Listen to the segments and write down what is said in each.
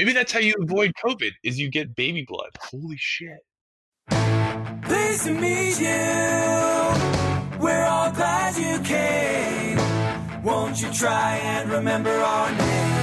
Maybe that's how you avoid COVID is you get baby blood. Holy shit. Pleased to meet you. We're all glad you came. Won't you try and remember our name?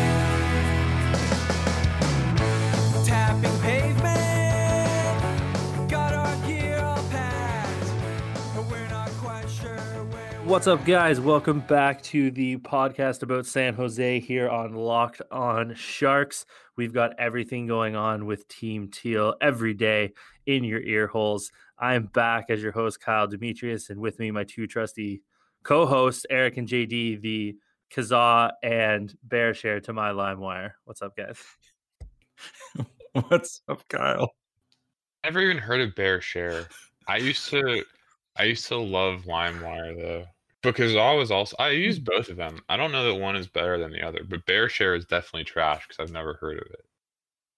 What's up, guys? Welcome back to the podcast about San Jose here on Locked On Sharks. We've got everything going on with Team Teal every day in your ear holes. I'm back as your host, Kyle Demetrius, and with me, my two trusty co hosts, Eric and JD, the Kazaa and BearShare to my LimeWire. What's up, guys? What's up, Kyle? Never even heard of BearShare. I used to I used to love LimeWire though. Because I was also I use both of them. I don't know that one is better than the other, but BearShare is definitely trash because I've never heard of it.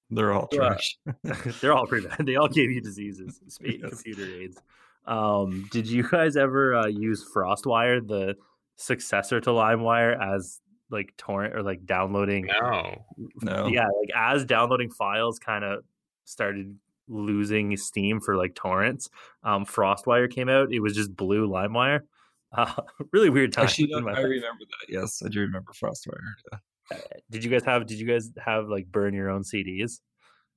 They're all Yeah. trash. They're all pretty bad. They all gave you diseases, speak Yes. computer aids. Um, did you guys ever uh, use FrostWire, the successor to LimeWire, as like torrent or like downloading? No. No. Yeah, like as downloading files kind of started losing steam for like torrents. Um, FrostWire came out. It was just blue LimeWire. Uh, really weird time. Actually, no, I life. remember that. Yes, I do remember Frostwire. Yeah. Did you guys have? Did you guys have like burn your own CDs?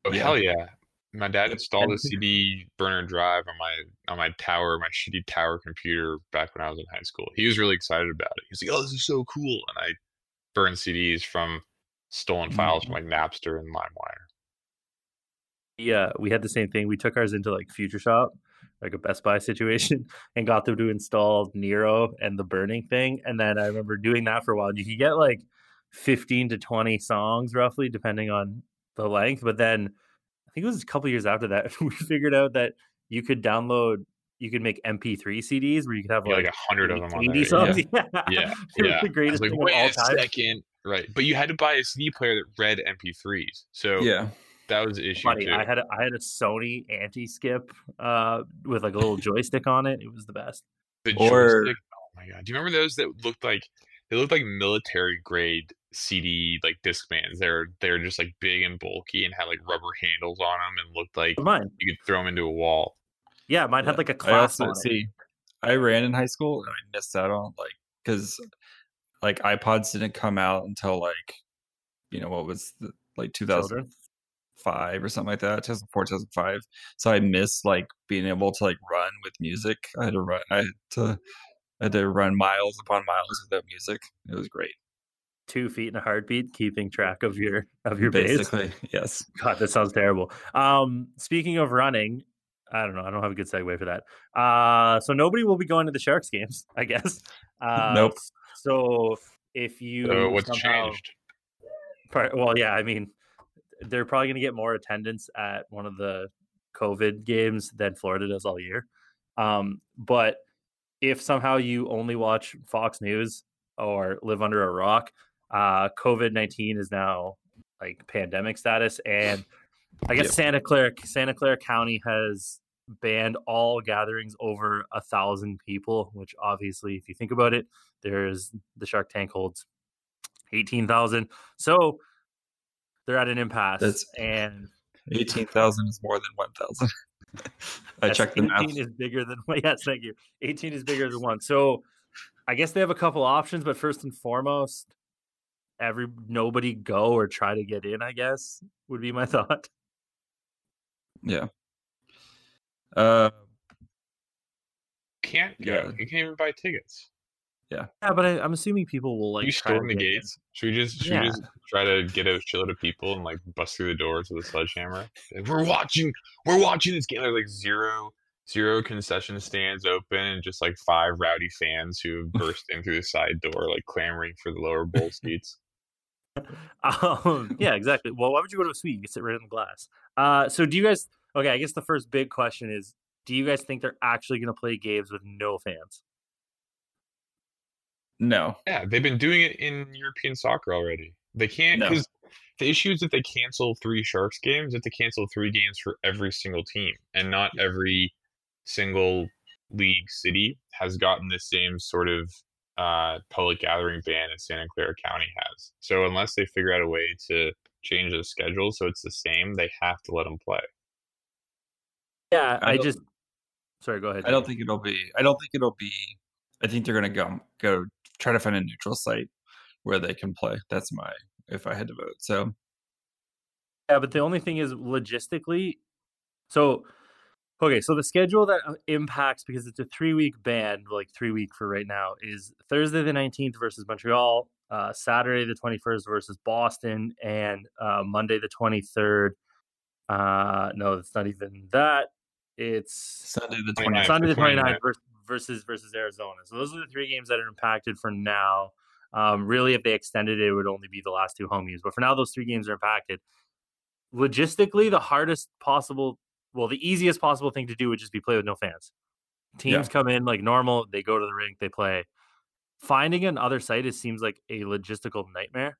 Oh Yeah. hell yeah. My dad installed a CD burner drive on my on my tower, my shitty tower computer back when I was in high school. He was really excited about it. He was like, "Oh, this is so cool!" And I burned CDs from stolen files from like Napster and LimeWire. Yeah, we had the same thing. We took ours into like Future Shop, like a Best Buy situation, and got them to install Nero and the burning thing. And then I remember doing that for a while. You could get like 15 to 20 songs roughly, depending on the length. But then I think it was a couple years after that, we figured out that you could download, you could make MP3 CDs where you could have Yeah, like, like a hundred of them on 80 there. songs. Yeah, Yeah, It was yeah. the greatest like, thing of wait all a time. second. Right. But you had to buy a CD player that read MP3s. So Yeah. That was the issue Funny, too. I had a, I had a Sony anti-skip uh, with like a little joystick on it. It was the best. The Or- joystick. Oh my god! Do you remember those that looked like they looked like military grade CD like Discmans? They're they're just like big and bulky and had like rubber handles on them and looked like Mine, you could throw them into a wall. yeah, mine had like a class also see. I ran in high school and I missed out on like because like iPods didn't come out until like you know what was the, like Children. 2005 or something like that 2004 2005 so i missed like being able to like run with music i had to run i had to I had to run miles upon miles without music it was great two feet in a heartbeat, keeping track of your of your base. basically yes God, that sounds terrible. Um, speaking of running, I don't know. I don't have a good segue for that. Uh, so nobody will be going to the Sharks games, I guess. Uh, Nope. So if you So what's somehow- changed? Part, well, yeah, I mean, they're probably going to get more attendance at one of the COVID games than Florida does all year. Um, but if somehow you only watch Fox News or live under a rock, uh, COVID nineteen is now like pandemic status, and I guess Yep. Santa Clara Santa Clara County has banned all gatherings over a thousand people. Which obviously, if you think about it, there's the Shark Tank holds eighteen thousand, so they're at an impasse. That's- and 18000 is more than 1000 i Yes, checked the 18 math is bigger than one. yes, thank you. 18 is bigger than one. So I guess they have a couple options, but first and foremost, every nobody go or try to get in, I guess, would be my thought. yeah uh Can't go. Yeah. You can't even buy tickets. Yeah, Yeah, but I, I'm assuming people will like you storm the get in. gates. Should we just should Yeah. we just try to get a shitload of people and like bust through the doors with a sledgehammer? Like, we're watching we're watching this game. There's like zero zero concession stands open and just like five rowdy fans who have burst in through the side door, like clamoring for the lower bowl seats. Um, yeah, exactly. Well, why would you go to a suite? You can sit right in the glass. Uh, so do you guys? Okay, I guess the first big question is: Do you guys think they're actually going to play games with no fans? No Yeah, they've been doing it in European soccer already. They can't No. because the issue is if they cancel three Sharks games, they cancel three games for every single team, and not every single league city has gotten the same sort of uh, public gathering ban as Santa Clara County has. So unless they figure out a way to change the schedule so it's the same, they have to let them play. Yeah, I I, just. Sorry, go ahead. I don't think it'll be. I don't think it'll be. I think they're gonna go go try to find a neutral site where they can play. That's my if I had to vote. So Yeah, but the only thing is logistically. So, okay, so the schedule that uh, impacts because it's a three week ban, like three week for right now, is Thursday the nineteenth versus Montreal, uh, Saturday the twenty first versus Boston, and uh, Monday the twenty third. Uh, no, it's not even that. It's Sunday the 29th. 20th. Sunday the 29th. 29th vers- versus versus Arizona. So those are the three games that are impacted for now. Um, really, if they extended it, it would only be the last two home games. But for now, those three games are impacted. Logistically, the hardest possible, well, the easiest possible thing to do would just be play with no fans. Teams come in like normal, they go to the rink, they play. Finding another site, it seems like a logistical nightmare.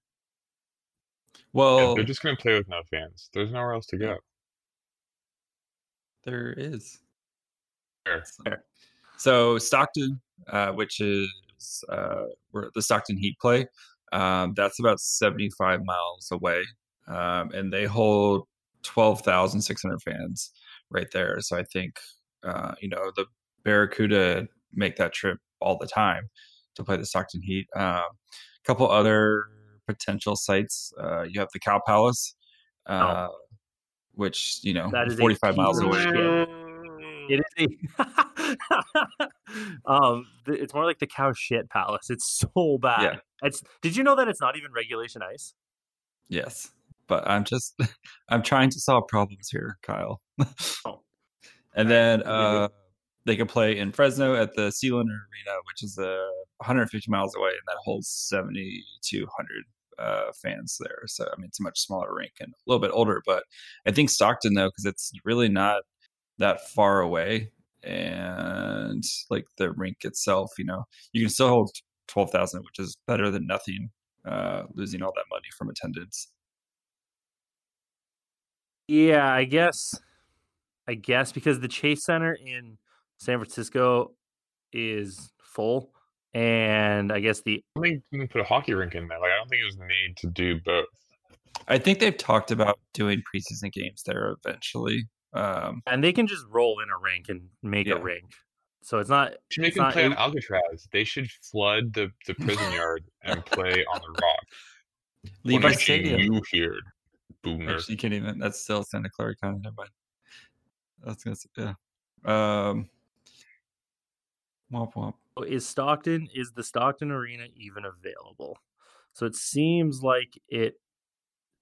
Yeah, Well, they're just gonna play with no fans. There's nowhere else to go. there is. Fair. Fair. So Stockton, uh, which is uh, where the Stockton Heat play, um, that's about 75 miles away, um, and they hold 12,600 fans right there. So I think uh, you know the Barracuda make that trip all the time to play the Stockton Heat. Um, a couple other potential sites. Uh, you have the Cow Palace, uh, which you know That is 45 miles away. It is a, um, it's more like the cow shit palace. It's so bad. Yeah. It's. Did you know that it's not even regulation ice? Yes, but I'm just I'm trying to solve problems here, Kyle. Oh. And then uh, they can play in Fresno at the Selland Arena, which is uh, 150 miles away, and that holds 7,200 uh, fans there. So I mean, it's a much smaller rink and a little bit older. But I think Stockton though, because it's really not that far away, and like the rink itself, you know, you can still hold 12,000, which is better than nothing. Uh, losing all that money from attendance. Yeah, I guess. I guess because the Chase Center in San Francisco is full, and I guess the I don't think you can put a hockey rink in there. Like I don't think it was made to do both. I think they've talked about doing preseason games there eventually. Um, and they can just roll in a rink and make Yeah. a rink. So it's not. To make them not- play on Alcatraz, they should flood the, the prison yard and play on the rock. Levi Punishing Stadium. You here, boomer. Actually, you can't even. That's still Santa Clara County. Never mind. That's gonna. s- Yeah. Um. Womp womp. is Stockton is the Stockton Arena even available? So it seems like it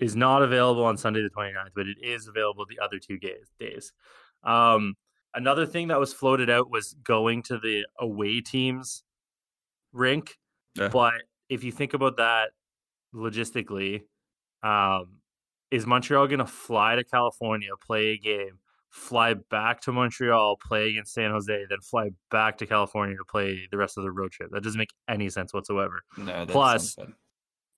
is not available on Sunday the 29th, but it is available the other two days. Um, another thing that was floated out was going to the away teams rink, Yeah. but if you think about that logistically, um, is Montreal going to fly to California, play a game, fly back to Montreal, play against San Jose, then fly back to California to play the rest of the road trip? That doesn't make any sense whatsoever. No. That's Plus-.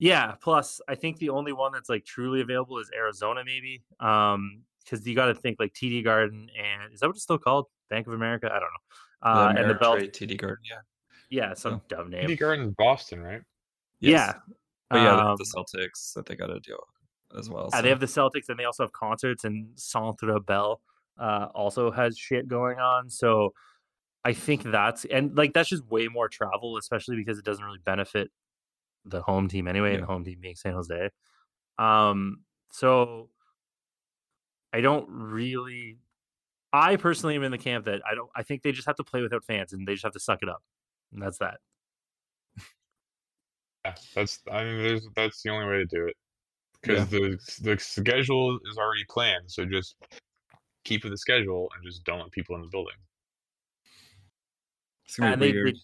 Yeah. Plus, I think the only one that's like truly available is Arizona, maybe. Um, because you got to think like TD Garden and is that what it's still called? Bank of America? I don't know. Uh, and the Bell, TD Garden. Yeah. yeah, some Oh. dumb City name. Garden, Boston, right? Yeah. But yeah, Um, the Celtics that they got to deal with as well. Yeah, so- they have the Celtics and they also have concerts and Centre Bell uh, also has shit going on. So I think that's and like that's just way more travel, especially because it doesn't really benefit the home team anyway, and the home team being San Jose. Um, so I don't really. I personally am in the camp that I don't. I think they just have to play without fans and they just have to suck it up, and that's that. Yeah, that's. I mean, there's, that's the only way to do it because the the schedule is already planned. So just keep with the schedule and just don't let people in the building. It's gonna And be they- weird. they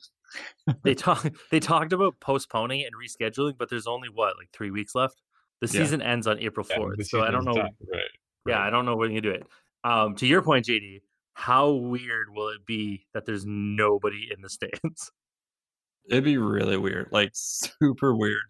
talk they talked about postponing and rescheduling, but there's only what like three weeks left. The Yeah. season ends on April fourth, the so I don't know. done, Right. Yeah, I don't know when you do it. Um, to your point, JD, how weird will it be that there's nobody in the stands? It'd be really weird, like super weird.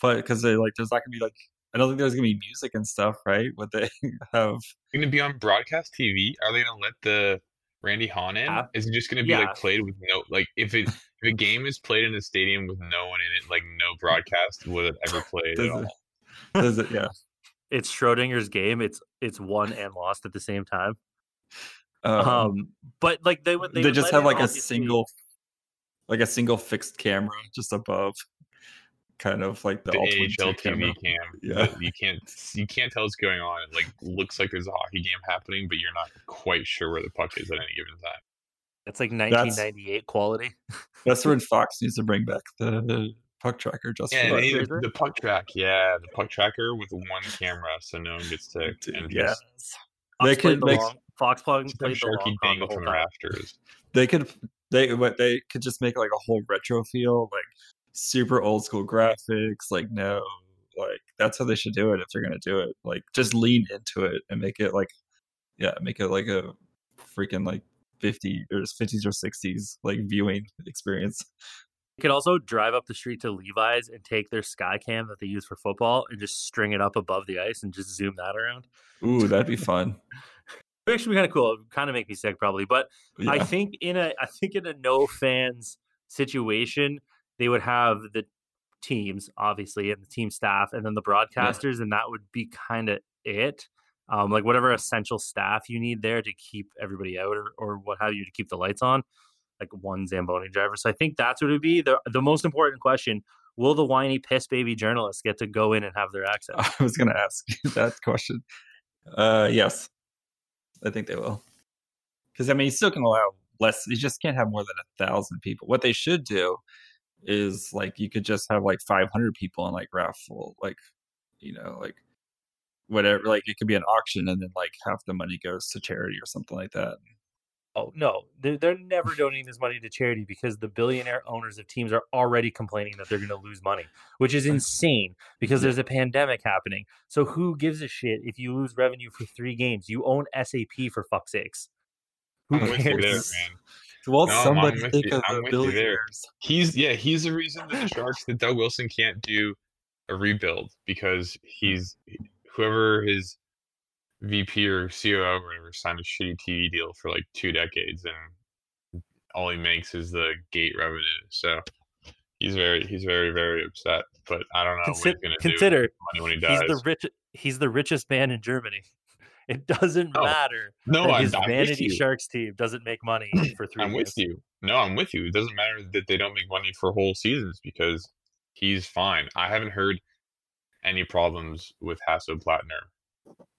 But because they like, there's not gonna be like, I don't think there's gonna be music and stuff, right? What they have. Going to be on broadcast TV? Are they going to let the Randy Hahn in? Is it just going to be Yeah. like played with no like if it if a game is played in a stadium with no one in it, like no broadcast would it ever played at Does all? it, does it? Yeah. it's Schrodinger's game. It's it's won and lost at the same time. Um, Um, but like they would they, would just have like a single, like a single fixed camera just above, kind of like the, The Ultimate AHL Team camera. TV cam. Yeah. You can't you can't tell what's going on. It like looks like there's a hockey game happening, but you're not quite sure where the puck is at any given time. It's like 1998 quality. That's when Fox needs to bring back the, the puck tracker just Yeah, for they that. the, the puck track. Yeah, the puck tracker with one camera, so no one gets ticked. Dude, And yeah. just They could the make- long, Fox plug just played the Sharky long dangle from the rafters. They could they what they could just make like a whole retro feel, like super old school graphics. Like no, like that's how they should do it if they're gonna do it. Like just lean into it and make it like yeah, make it like a freaking like fifty or fifties or sixties like viewing experience. You could also drive up the street to Levi's and take their sky cam that they use for football and just string it up above the ice and just zoom that around. Ooh, that'd be fun. It'd actually be kind of cool. It would kind of make me sick probably, but I think in a I think in a no fans situation, they would have the teams obviously and the team staff and then the broadcasters, and that would be kind of it. Um, like whatever essential staff you need there to keep everybody out or, or what have you to keep the lights on, like one Zamboni driver. So I think that's what it would be. The the most important question: Will the whiny piss baby journalists get to go in and have their access? I was gonna ask you that question. Uh, yes, I think they will. Because I mean, you still can allow less. You just can't have more than a thousand people. What they should do is like you could just have like 500 people on like raffle, like you know, like whatever. Like it could be an auction, and then like half the money goes to charity or something like that. Oh no, they're, they're never donating this money to charity because the billionaire owners of teams are already complaining that they're going to lose money, which is insane because there's a pandemic happening. So who gives a shit if you lose revenue for three games? You own SAP for fuck's sakes. Who I'm with you there, cares? Well, No, somebody think you. of I'm the with you there. He's yeah, he's the reason that the Sharks that Doug Wilson can't do a rebuild because hmm. he's whoever his VP or COO or whatever signed a shitty TV deal for like two decades and all he makes is the gate revenue. So he's very he's very very upset. But I don't know Consi- what he's gonna consider do when he dies. he's the rich. He's the richest man in Germany. It doesn't Oh, matter no, I'm, his I'm Vanity. Sharks team doesn't make money for three I'm with you. No, I'm with you. It doesn't matter that they don't make money for whole seasons because he's fine. I haven't heard any problems with Hasso Plattner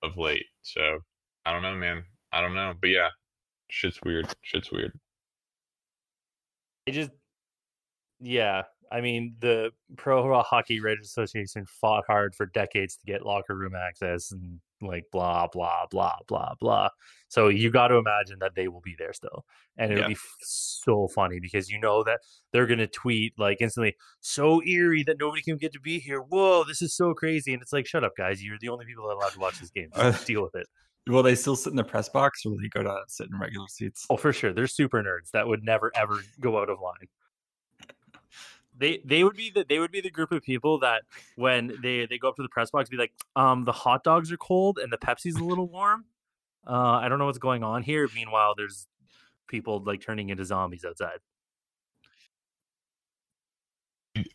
of late. So I don't know, man. I don't know. But yeah, shit's weird. Shit's weird. I just, yeah. I mean, the Pro Hockey Writers Association fought hard for decades to get locker room access and like blah blah blah blah blah. So you got to imagine that they will be there still, and it'll Yeah. be f- so funny because you know that they're gonna tweet like instantly, "So eerie that nobody can get to be here." Whoa, this is so crazy, and it's like, shut up, guys. You're the only people that are allowed to watch this game. Just Uh, deal with it. Will they still sit in the press box, or will they go to sit in regular seats? Oh, for sure. They're super nerds that would never ever go out of line. They they would be the they would be the group of people that when they they go up to the press box be like, um, the hot dogs are cold and the Pepsi's a little warm. Uh, I don't know what's going on here. Meanwhile, there's people like turning into zombies outside.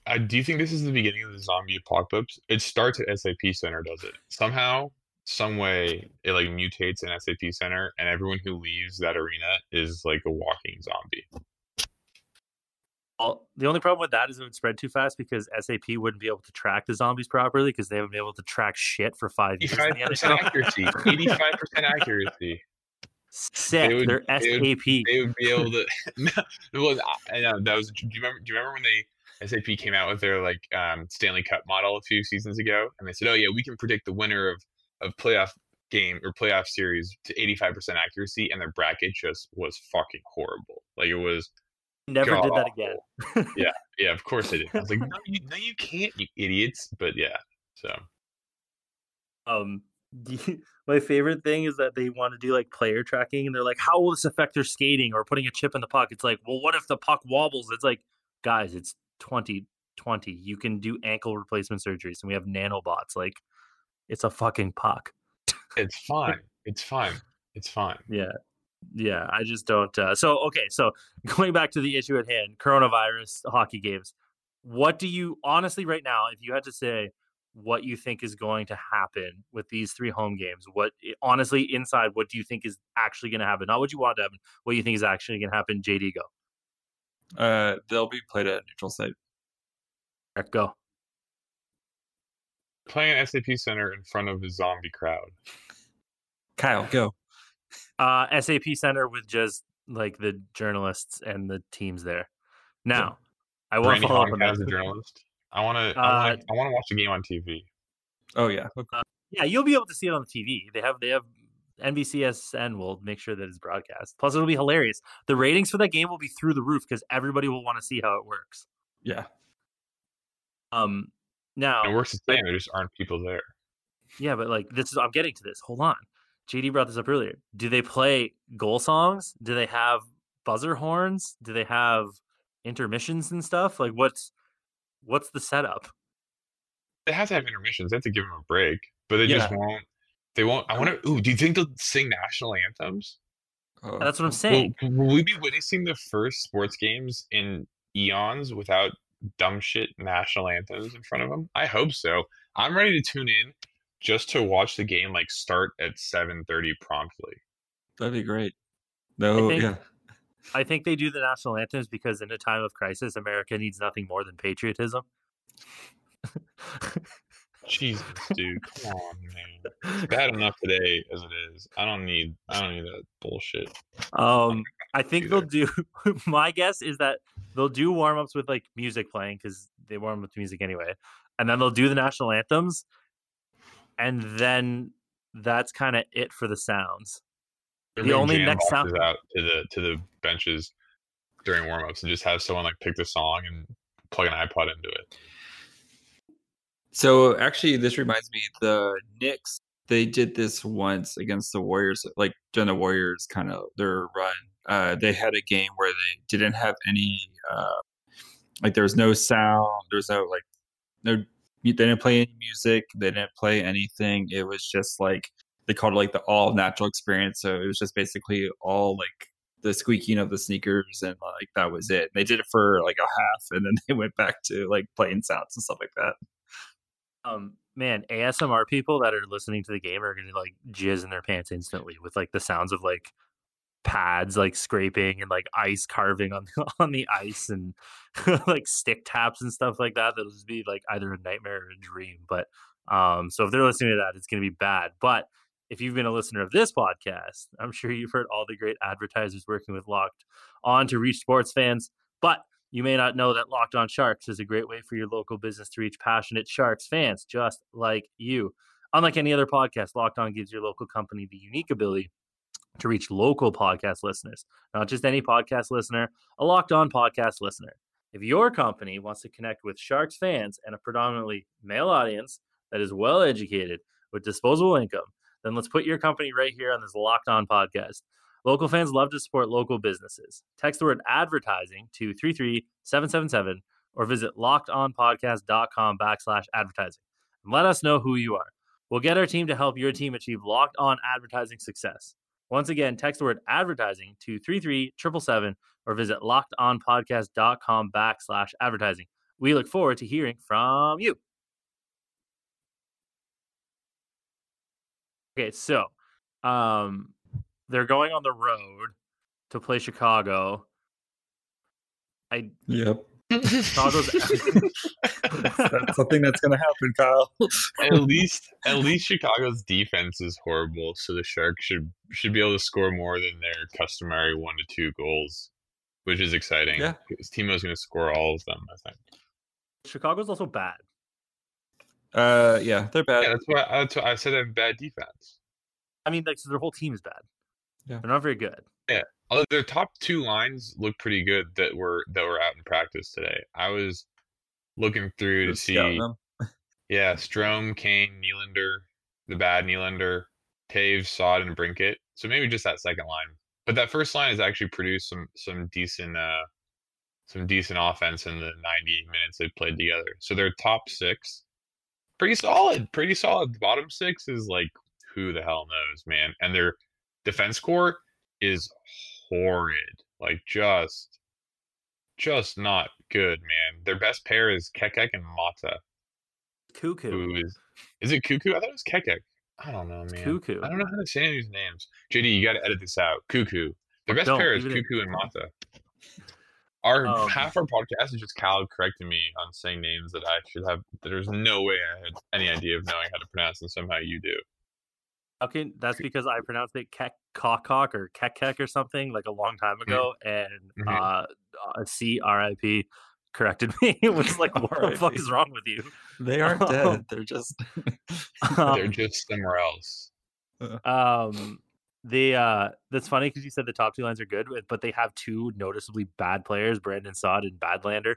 I, do you think this is the beginning of the zombie apocalypse? It starts at SAP Center, does it? Somehow, some way, it like mutates in SAP Center, and everyone who leaves that arena is like a walking zombie. Well, the only problem with that is it would spread too fast because SAP wouldn't be able to track the zombies properly because they haven't been able to track shit for five years. Eighty-five percent accuracy. Eighty-five percent accuracy. Sick. would- They're they would- SAP. they would be able to. it was. I know that was. Do you remember? Do you remember when they SAP came out with their like um, Stanley Cup model a few seasons ago, and they said, "Oh yeah, we can predict the winner of of playoff game or playoff series to eighty five percent accuracy," and their bracket just was fucking horrible. Like it was. Never did that again. Yeah, yeah, of course they did. I was like, no, you, no, you can't, you idiots. But yeah, so um you- my favorite thing is that they want to do like player tracking and they're like how will this affect their skating or putting a chip in the puck it's like well what if the puck wobbles it's like guys it's 2020 you can do ankle replacement surgeries and we have nanobots like it's a fucking puck it's fine. It's fine. It's fine. yeah yeah i just don't uh, so okay so going back to the issue at hand coronavirus hockey games what do you honestly right now if you had to say what you think is going to happen with these three home games. What honestly inside, what do you think is actually going to happen? Not what you want to happen. What you think is actually going to happen? JD, go. Uh, they'll be played at neutral site. Eric, go. Playing SAP Center in front of a zombie crowd. Kyle, go. Uh, SAP Center with just like the journalists and the teams there. Now, I want to follow up on Honk as a journalist. I want to. Uh, I want. I want to watch the game on TV. Oh yeah. Yeah, you'll be able to see it on the TV. They have they have NBCSN will make sure that it's broadcast. Plus, it'll be hilarious. The ratings for that game will be through the roof because everybody will want to see how it works. Yeah. Um, now It works the same. There just aren't people there. Yeah, but like this is I'm getting to this. Hold on. JD brought this up earlier. Do they play goal songs? Do they have buzzer horns? Do they have intermissions and stuff? Like what's what's the setup? They have to have intermissions. They have to give them a break, but they just won't. They won't. I wonder. Ooh, do you think they'll sing national anthems? Oh, That's what I'm Will, saying. will we be witnessing the first sports games in eons without dumb shit national anthems in front of them? I hope so. I'm ready to tune in just to watch the game like start at 7:30 promptly. That'd be great. No, think- yeah. I think they do the national anthems because in a time of crisis, America needs nothing more than patriotism. Jesus, dude, come on, man. Bad enough today as it is. I don't need. I don't need that bullshit. Um, I think either. they'll do. my guess is that they'll do warm ups with like music playing because they warm up to music anyway, and then they'll do the national anthems, and then that's kind of it for the sounds. They're The only next sound- boxes out to the to the benches during warm-ups and just have someone like pick the song and plug an iPod into it. So actually, this reminds me. The Knicks they did this once against the Warriors, like during the Warriors kind of their run. Uh, they had a game where they didn't have any, uh, like there was no sound, there was no like no. They didn't play any music. They didn't play anything. It was just like they called it like the all natural experience. So it was just basically all like the squeaking of the sneakers and like that was it. They did it for like a half, and then they went back to like playing sounds and stuff like that. Um, man, ASMR people that are listening to the game are gonna like jizz in their pants instantly with like the sounds of like pads like scraping and like ice carving on on the ice and like stick taps and stuff like that. That'll just be like either a nightmare or a dream. But um, so if they're listening to that, it's gonna be bad. But if you've been a listener of this podcast, I'm sure you've heard all the great advertisers working with Locked on to reach sports fans. But you may not know that Locked On Sharks is a great way for your local business to reach passionate Sharks fans just like you. Unlike any other podcast, Locked On gives your local company the unique ability to reach local podcast listeners, not just any podcast listener, a Locked On podcast listener. If your company wants to connect with Sharks fans and a predominantly male audience that is well educated with disposable income, then let's put your company right here on this Locked On podcast. Local fans love to support local businesses. Text the word advertising to 33777 or visit lockedonpodcast.com backslash advertising and let us know who you are. We'll get our team to help your team achieve locked on advertising success. Once again, text the word advertising to 33777 or visit lockedonpodcast.com backslash advertising. We look forward to hearing from you. Okay, so um they're going on the road to play Chicago. I Yep. Chicago's That's something that's gonna happen, Kyle. at least, at least Chicago's defense is horrible, so the Sharks should should be able to score more than their customary one to two goals, which is exciting. Yeah. because Timo's going to score all of them. I think. Chicago's also bad. Uh, yeah, they're bad. Yeah, that's why that's why I said they have bad defense. I mean, like so their whole team is bad. Yeah. They're not very good. Although their top two lines look pretty good that were that were out in practice today. I was looking through to Just see, yeah, Strome, Kane, Nylander, the bad Nylander, Toews, Saad, and Brinkett. So maybe just that second line. But that first line has actually produced some some decent uh some decent offense in the 98 minutes they played together. So their top six, pretty solid, pretty solid. The bottom six is like who the hell knows, man. And their defense core is horrid. Like just just not good, man. Their best pair is Kekek and Maatta. Cuckoo. who is is it Cuckoo? I thought it was Kekek. I don't know, man. Cuckoo. I don't know how to say any of these names. JD, you got to edit this out. Cuckoo. The best Don't, pair is. Cuckoo and Maatta. Our Um, half our podcast is just Cal correcting me on saying names that I should have. that There's no way I had any idea of knowing how to pronounce, and somehow you do. Okay, that's because I pronounced it Kek Cock or Kek Kek or something like a long time ago, and Mhm. uh, uh, C R I P corrected me. It was like, what the fuck is wrong with you? They aren't dead. They're just They're Um, just somewhere else. um, the uh, that's funny because you said the top two lines are good, but they have two noticeably bad players, Brandon Saad and Badlander.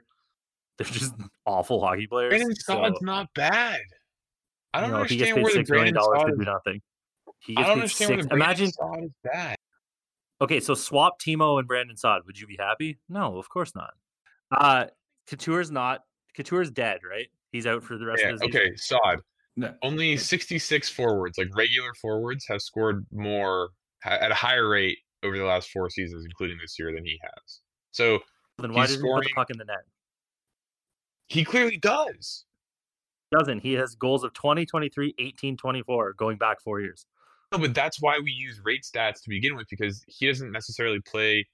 They're just awful hockey players. Brandon so- Saad's not bad. I don't no, he gets understand paid where the Brandon to is. do nothing. He I don't paid understand where the Imagine Saad is bad. Okay, so swap Timo and Brandon Saad. Would you be happy? No, of course not. Uh Couture's not Couture's dead, right? He's out for the rest Yeah, of the season. okay, Saad. No. Only 66 forwards, like regular forwards, have scored more at a higher rate over the last four seasons, including this year, than he has. So Then why doesn't he put the puck in the net? he clearly does. Doesn't. He has goals of 20, 23, 18, 24 going back 4 years. No, but that's why we use rate stats to begin with, because he doesn't necessarily play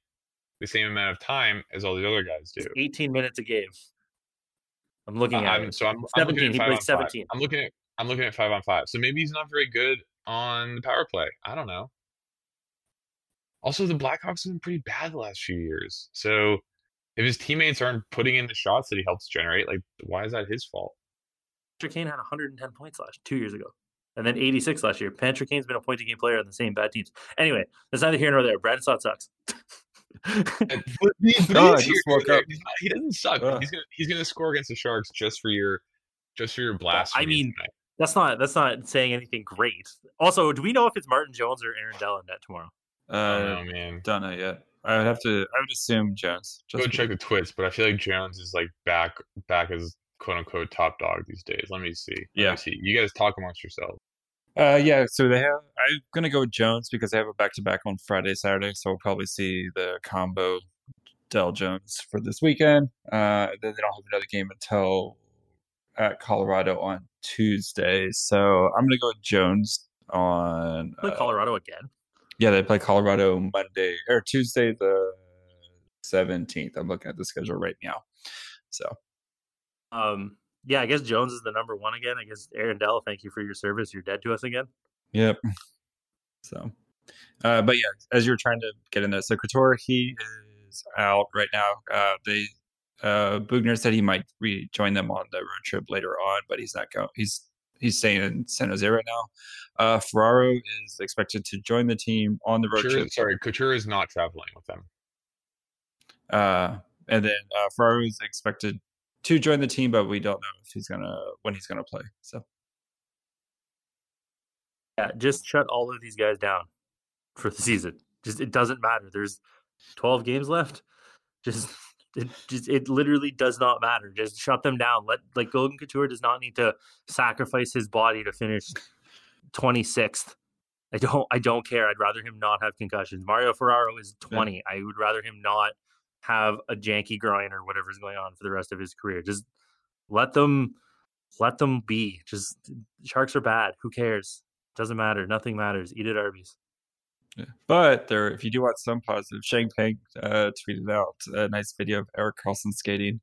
the same amount of time as all the other guys do. It's 18 minutes a game. I'm looking Uh, at I'm, it. so I'm, I'm looking 17, at he five played on five. 17. I'm looking at I'm looking at five on five. So maybe he's not very good on the power play. I don't know. Also, the Blackhawks have been pretty bad the last few years. So if his teammates aren't putting in the shots that he helps generate, like why is that his fault? Kane had 110 points last 2 years ago. And then 86 last year. Patrick Kane's been a point a game player on the same bad teams. Anyway, that's neither here nor there. Brandon Saad sucks. But he, but Oh, I he's just here, woke there. up. He's not- he doesn't suck. Ugh. He's gonna he's gonna score against the Sharks just for your just for your blasphemy. I mean, tonight. That's not that's not saying anything great. Also, do we know if it's Martin Jones or Aaron Dell in net tomorrow? I uh, don't know, man. don't know yet. I would have to. I would assume Jones. Go Just check the twits, but I feel like Jones is like back back as quote unquote top dog these days. Let me see. Let me Yeah. see. You guys talk amongst yourselves. Uh, yeah. So they have. I'm gonna go with Jones because they have a back to back on Friday, Saturday. So we'll probably see the combo Dell Jones for this weekend. Uh, then they don't have another game until at Colorado on Tuesday. So I'm gonna go with Jones on. Play uh, Colorado again. yeah, they play Colorado Monday or Tuesday the seventeenth. I'm looking at the schedule right now. So Um, yeah, I guess Jones is the number one again. I guess Aaron Dell, thank you for your service. You're dead to us again. Yep. So, uh, but yeah, as you're trying to get in there, so Couture, he is out right now. Uh, they, uh, Boughner said he might rejoin them on the road trip later on, but he's not going. He's he's staying in San Jose right now. Uh, Ferraro is expected to join the team on the road Couture, trip. sorry, Couture is not traveling with them. Uh, and then uh, Ferraro is expected to join the team, but we don't know if he's gonna when he's gonna play. So Yeah, just shut all of these guys down for the season. Just it doesn't matter. There's 12 games left. Just it just it literally does not matter. Just shut them down. Let like Golden Couture does not need to sacrifice his body to finish 26th. I don't I don't care. I'd rather him not have concussions. Mario Ferraro is 20. I would rather him not have a janky groin or whatever's going on for the rest of his career. Just let them let them be. Just sharks are bad. Who cares? Doesn't matter. Nothing matters. Eat at Arby's. Yeah. But there, if you do want some positive, Sheng Peng uh, tweeted out a nice video of Erik Karlsson skating,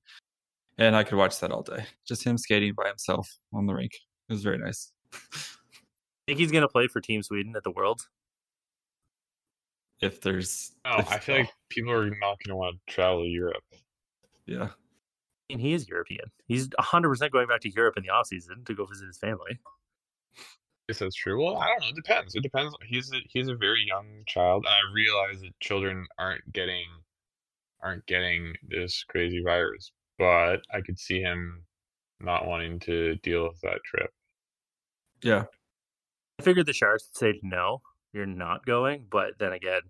and I could watch that all day. Just him skating by himself on the rink. It was very nice. Think he's gonna play for Team Sweden at the Worlds? If there's, Oh, if- I feel like people are not going to want to travel to Europe. yeah, I mean, he is European. He's 100 percent going back to Europe in the off season to go visit his family. Guess that's true. Well, I don't know. It depends. It depends. He's a, he's a very young child, and I realize that children aren't getting aren't getting this crazy virus. But I could see him not wanting to deal with that trip. yeah. I figured the Sharks would say no, you're not going. But then again,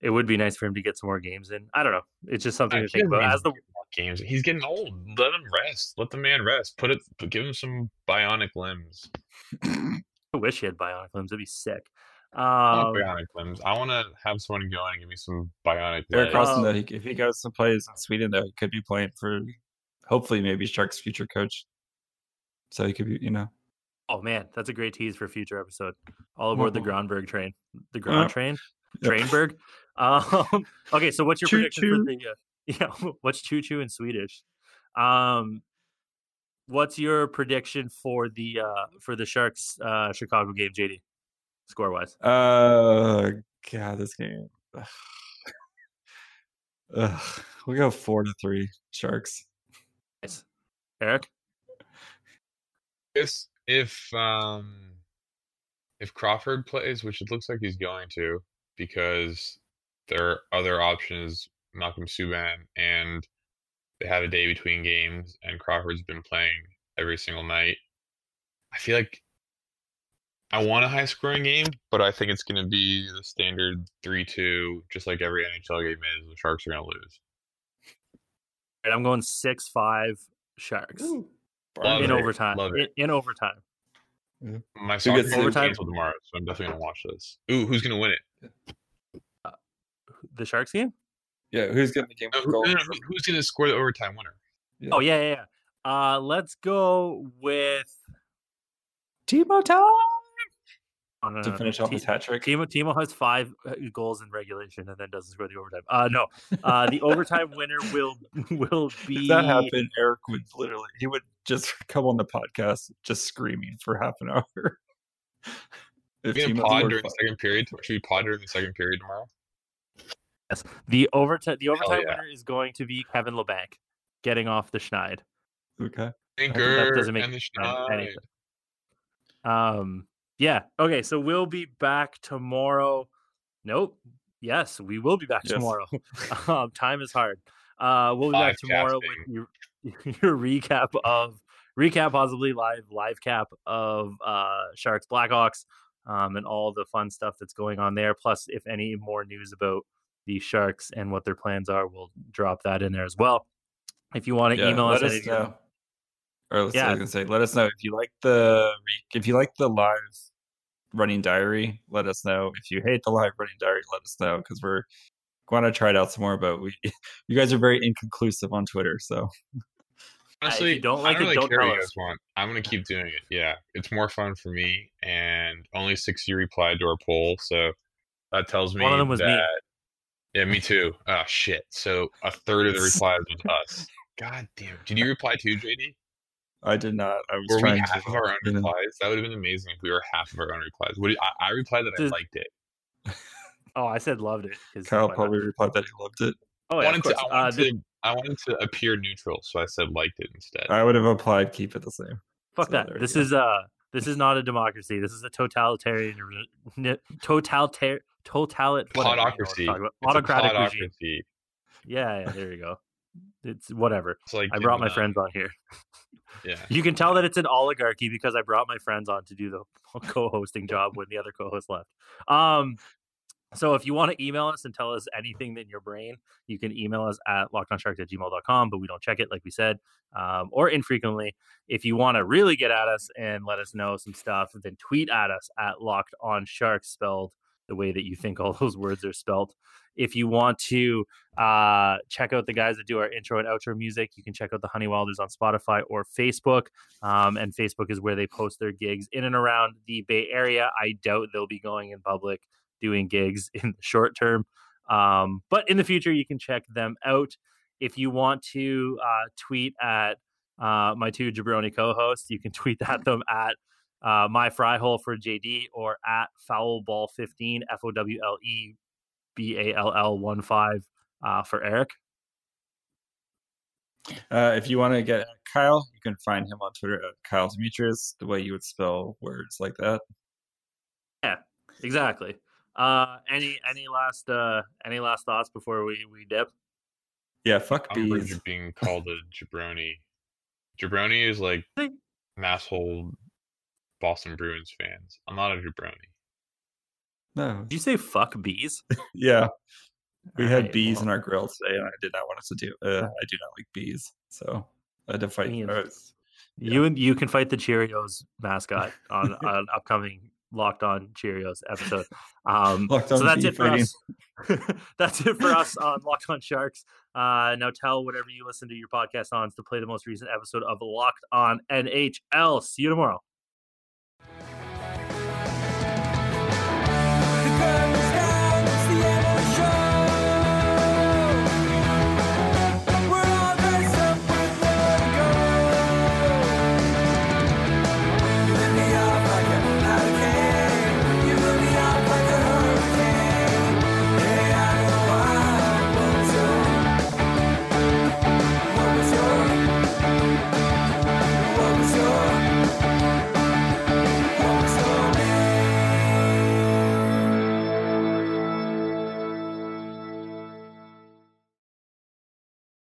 it would be nice for him to get some more games in. I don't know. It's just something to think about. As the to get more games, he's getting old. Let him rest. Let the man rest. Put it. Give him some bionic limbs. I wish he had bionic limbs. That'd be sick. I Um, want bionic limbs. I want to have someone go and give me some bionic Eric legs. Karlsson, Um, though, he, if he goes to play in Sweden, though, he could be playing for, hopefully, maybe Sharks' future coach. So he could be, you know, Oh man, that's a great tease for a future episode. All aboard the Mhm. Gronborg train. The Gron Uh, train? Trainberg? Um, okay, so what's your prediction Choo-choo. for the uh, yeah, what's choo choo in Swedish? Um what's your prediction for the uh for the Sharks uh Chicago game, JD? Score wise. Uh, God, this game. Ugh. Ugh. We go four to three Sharks. Nice. Eric? If if um if Crawford plays, which it looks like he's going to, because their other option is Malcolm Subban, and they have a day between games, and Crawford's been playing every single night. I feel like I want a high scoring game, but I think it's going to be the standard three two, just like every NHL game is. The Sharks are going to lose. All right, I'm going six five Sharks. Love In it. overtime. Love In, it. in overtime. My Who soccer gets overtime? canceled tomorrow, so I'm definitely going to watch this. Ooh, who's going to win it? The Sharks game? Yeah, who's getting the game No, who- no, no, who's going to score the overtime winner? Oh yeah, yeah, yeah. Uh let's go with Timo time oh, no, to no, finish off his hat trick. Timo Timo has five uh, goals in regulation and then doesn't score the overtime. Uh no. Uh the overtime winner will will be If that happened, Eric would literally he would just come on the podcast just screaming for half an hour. if Are we pod scored during the five- second period? Should we pod during the second period tomorrow? Yes. The overtime the overtime yeah. winner is going to be Kevin Labanc getting off the Schneid. Okay. Anchor doesn't make and the any- Schneid. anything. Um yeah. Okay, so we'll be back tomorrow. Nope. Yes, we will be back Yes. tomorrow. um, time is hard. Uh we'll be back Live tomorrow with your, your recap of recap possibly live live cap of uh Sharks Blackhawks um and all the fun stuff that's going on there. Plus if any more news about the Sharks and what their plans are, we'll drop that in there as well. If you want to Yeah, email us, us. Or let's Yeah. I was gonna say, let us know if you like the if you like the live running diary. Let us know if you hate the live running diary. Let us know because we're going to try it out some more. But we, you guys are very inconclusive on Twitter, so Honestly, you don't I like don't it, really don't care what tell you us. guys want. I'm gonna keep doing it. Yeah, it's more fun for me, and only six of you replied to our poll, so that tells me One of them was me. Yeah, me too. Oh shit! So a third of the replies was us. God damn! Did you reply too, JD? I did not. I was Were we trying half to. of our own you know. replies? That would have been amazing if we were half of our own replies. What do you- I, I replied that I liked it. Oh, I said loved it. Kyle not? probably replied that he loved it. Oh, I yeah, of wanted to. I Uh, wanted, this- to, I wanted to appear neutral, so I said liked it instead. I would have applied keep it the same. fuck so that. This is uh, this is not a democracy. This is a totalitarian, totalitarian, totalitarian, Podocracy. It's autocratic regime. Yeah, yeah, there you go. It's whatever. It's like I brought my uh, friends on here. Yeah. You can tell that it's an oligarchy because I brought my friends on to do the co-hosting job when the other co-host left. Um, so if you want to email us and tell us anything in your brain, you can email us at lockedonsharks at gmail.com, but we don't check it like we said, um, or infrequently. If you want to really get at us and let us know some stuff, then tweet at us at locked on sharks spelled the way that you think all those words are spelt. If you want to uh, check out the guys that do our intro and outro music, you can check out the Honey Wilders on Spotify or Facebook. Um, and Facebook is where they post their gigs in and around the Bay Area. I doubt they'll be going in public doing gigs in the short term. Um, but in the future, you can check them out. If you want to uh, tweet at uh, my two jabroni co-hosts, you can tweet at them at uh, my fry hole for JD or at foulball15 F O W L E B A L L one five uh, for Eric. Uh, if you want to get Kyle, you can find him on Twitter at Kyle Demetrius, the way you would spell words like that. Yeah, exactly. Uh, any any last uh, any last thoughts before we we dip? Yeah, fuck I'm bees. being called a jabroni. Jabroni is like Hey. masshole Boston Bruins fans. I'm not a jabroni. No. Did you say fuck bees? Yeah. We had Alright, bees well, in our grill today, and I did not want us to do. Uh, I do not like bees, so I had to fight. mean, uh, You and you can fight the Cheerios mascot on an upcoming Locked On Cheerios episode. Um, Locked so that's it for us. that's it for us on Locked On Sharks. Uh, now tell whatever you listen to your podcast on to play the most recent episode of Locked On NHL. See you tomorrow.